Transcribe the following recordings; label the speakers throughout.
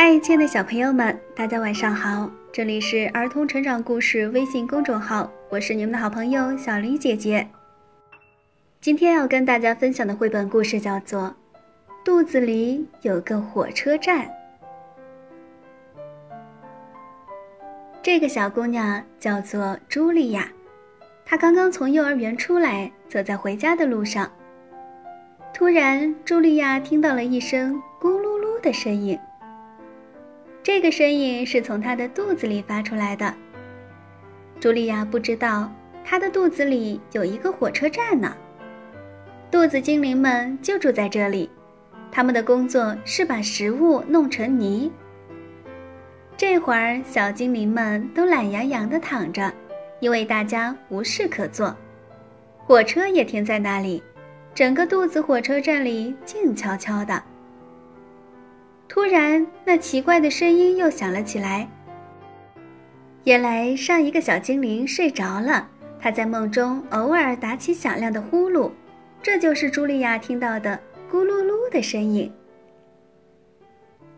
Speaker 1: 嗨，亲爱的小朋友们，大家晚上好！这里是儿童成长故事微信公众号，我是你们的好朋友小黎姐姐。今天要跟大家分享的绘本故事叫做《肚子里有个火车站》。这个小姑娘叫做茱莉亚，她刚刚从幼儿园出来，走在回家的路上。突然，茱莉亚听到了一声咕噜噜的声音。这个声音是从她的肚子里发出来的。茱莉亚不知道，她的肚子里有一个火车站呢。肚子精灵们就住在这里，他们的工作是把食物弄成泥。这会儿，小精灵们都懒洋洋地躺着，因为大家无事可做。火车也停在那里。整个肚子火车站里静悄悄的。突然，那奇怪的声音又响了起来。原来上一个小精灵睡着了，他在梦中偶尔打起响亮的呼噜，这就是茱莉亚听到的咕噜噜的声音。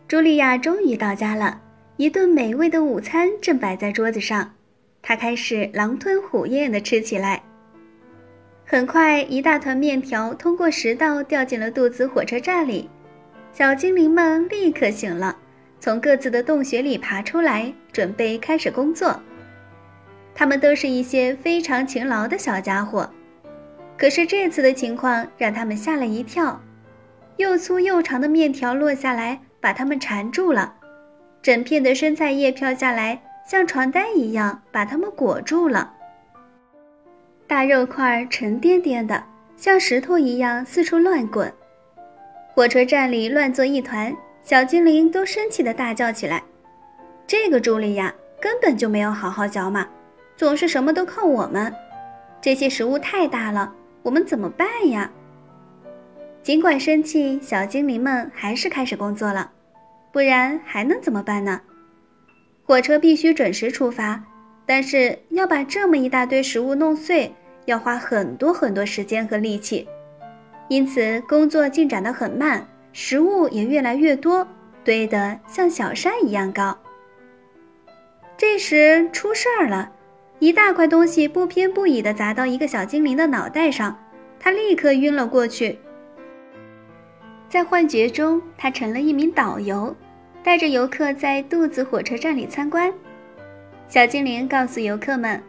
Speaker 1: 茱莉亚终于到家了，一顿美味的午餐正摆在桌子上，她开始狼吞虎咽地吃起来。很快，一大团面条通过食道掉进了肚子火车站里。小精灵们立刻醒了，从各自的洞穴里爬出来，准备开始工作。他们都是一些非常勤劳的小家伙。可是这次的情况让他们吓了一跳：又粗又长的面条落下来，把他们缠住了；整片的生菜叶飘下来，像床单一样把他们裹住了。大肉块沉甸甸的，像石头一样四处乱滚，火车站里乱作一团，小精灵都生气地大叫起来：“这个茱莉亚根本就没有好好嚼嘛，总是什么都靠我们，这些食物太大了，我们怎么办呀？”尽管生气，小精灵们还是开始工作了，不然还能怎么办呢？火车必须准时出发，但是要把这么一大堆食物弄碎。要花很多很多时间和力气，因此工作进展得很慢，食物也越来越多，堆得像小山一样高。这时出事儿了，一大块东西不偏不倚地砸到一个小精灵的脑袋上，他立刻晕了过去。在幻觉中，他成了一名导游，带着游客在肚子火车站里参观。小精灵告诉游客们。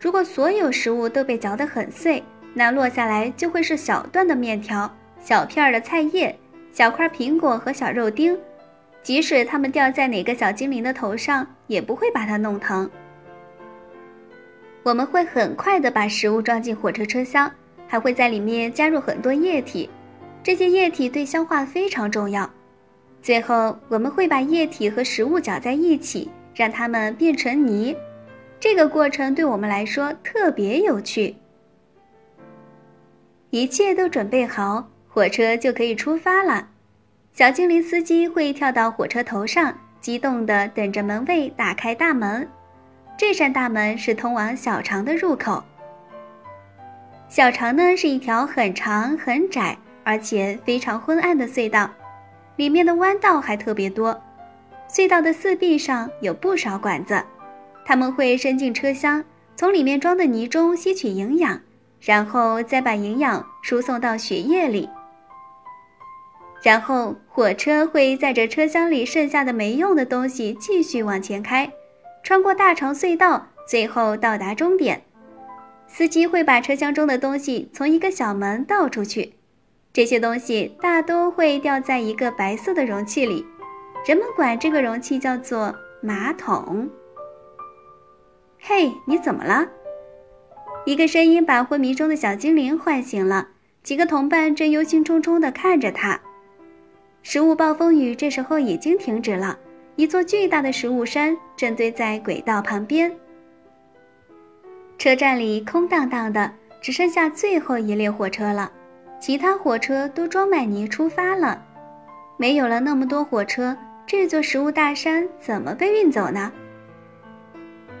Speaker 1: 如果所有食物都被嚼得很碎，那落下来就会是小段的面条、小片的菜叶、小块苹果和小肉丁。即使它们掉在哪个小精灵的头上，也不会把它弄疼。我们会很快地把食物装进火车车厢，还会在里面加入很多液体。这些液体对消化非常重要。最后，我们会把液体和食物搅在一起，让它们变成泥。这个过程对我们来说特别有趣。一切都准备好，火车就可以出发了。小精灵司机会跳到火车头上，激动地等着门卫打开大门。这扇大门是通往小肠的入口。小肠呢是一条很长、很窄，而且非常昏暗的隧道，里面的弯道还特别多。隧道的四壁上有不少管子。它们会伸进车厢，从里面装的泥中吸取营养，然后再把营养输送到血液里。然后火车会载着车厢里剩下的没用的东西继续往前开，穿过大肠隧道，最后到达终点。司机会把车厢中的东西从一个小门倒出去，这些东西大都会掉在一个白色的容器里，人们管这个容器叫做马桶。嘿，你怎么了？一个声音把昏迷中的小精灵唤醒了。几个同伴正忧心忡忡地看着他。食物暴风雨这时候已经停止了，一座巨大的食物山正堆在轨道旁边。车站里空荡荡的，只剩下最后一列火车了，其他火车都装满泥出发了。没有了那么多火车，这座食物大山怎么被运走呢？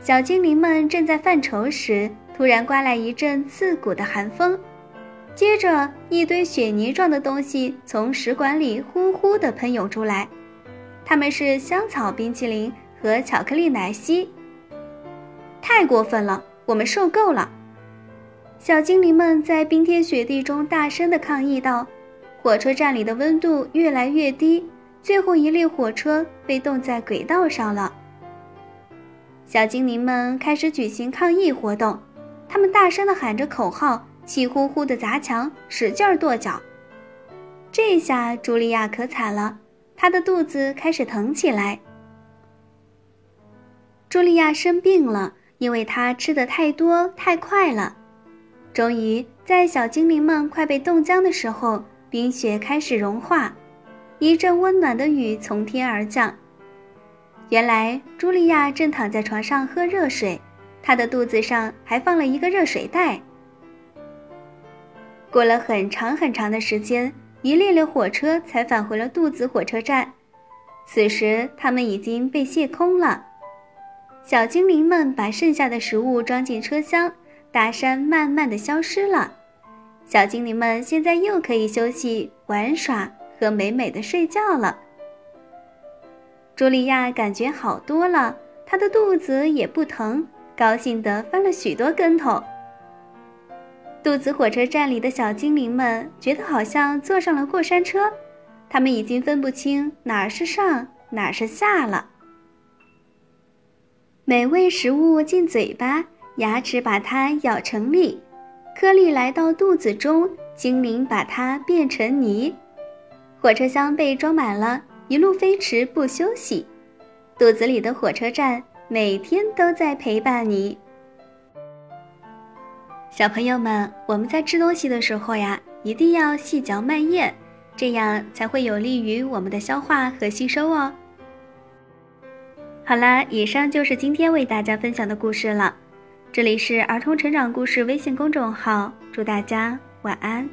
Speaker 1: 小精灵们正在犯愁时，突然刮来一阵刺骨的寒风，接着一堆雪泥状的东西从食管里呼呼地喷涌出来。它们是香草冰淇淋和巧克力奶昔。太过分了，我们受够了！小精灵们在冰天雪地中大声地抗议道：“火车站里的温度越来越低，最后一列火车被冻在轨道上了。”小精灵们开始举行抗议活动，他们大声地喊着口号，气呼呼地砸墙，使劲跺脚。这下茱莉亚可惨了，她的肚子开始疼起来。茱莉亚生病了，因为她吃的太多太快了。终于，在小精灵们快被冻僵的时候，冰雪开始融化，一阵温暖的雨从天而降。原来，茱莉亚正躺在床上喝热水，她的肚子上还放了一个热水袋。过了很长很长的时间，一列列火车才返回了肚子火车站。此时，它们已经被卸空了。小精灵们把剩下的食物装进车厢。大山慢慢的消失了，小精灵们现在又可以休息、玩耍和美美的睡觉了。茱莉亚感觉好多了，她的肚子也不疼，高兴地翻了许多跟头。肚子火车站里的小精灵们觉得好像坐上了过山车，他们已经分不清哪儿是上，哪儿是下了。美味食物进嘴巴。牙齿把它咬成粒，颗粒来到肚子中，精灵把它变成泥。火车厢被装满了，一路飞驰不休息。肚子里的火车站每天都在陪伴你。小朋友们，我们在吃东西的时候呀，一定要细嚼慢咽，这样才会有利于我们的消化和吸收哦。好啦，以上就是今天为大家分享的故事了。这里是儿童成长故事微信公众号，祝大家晚安。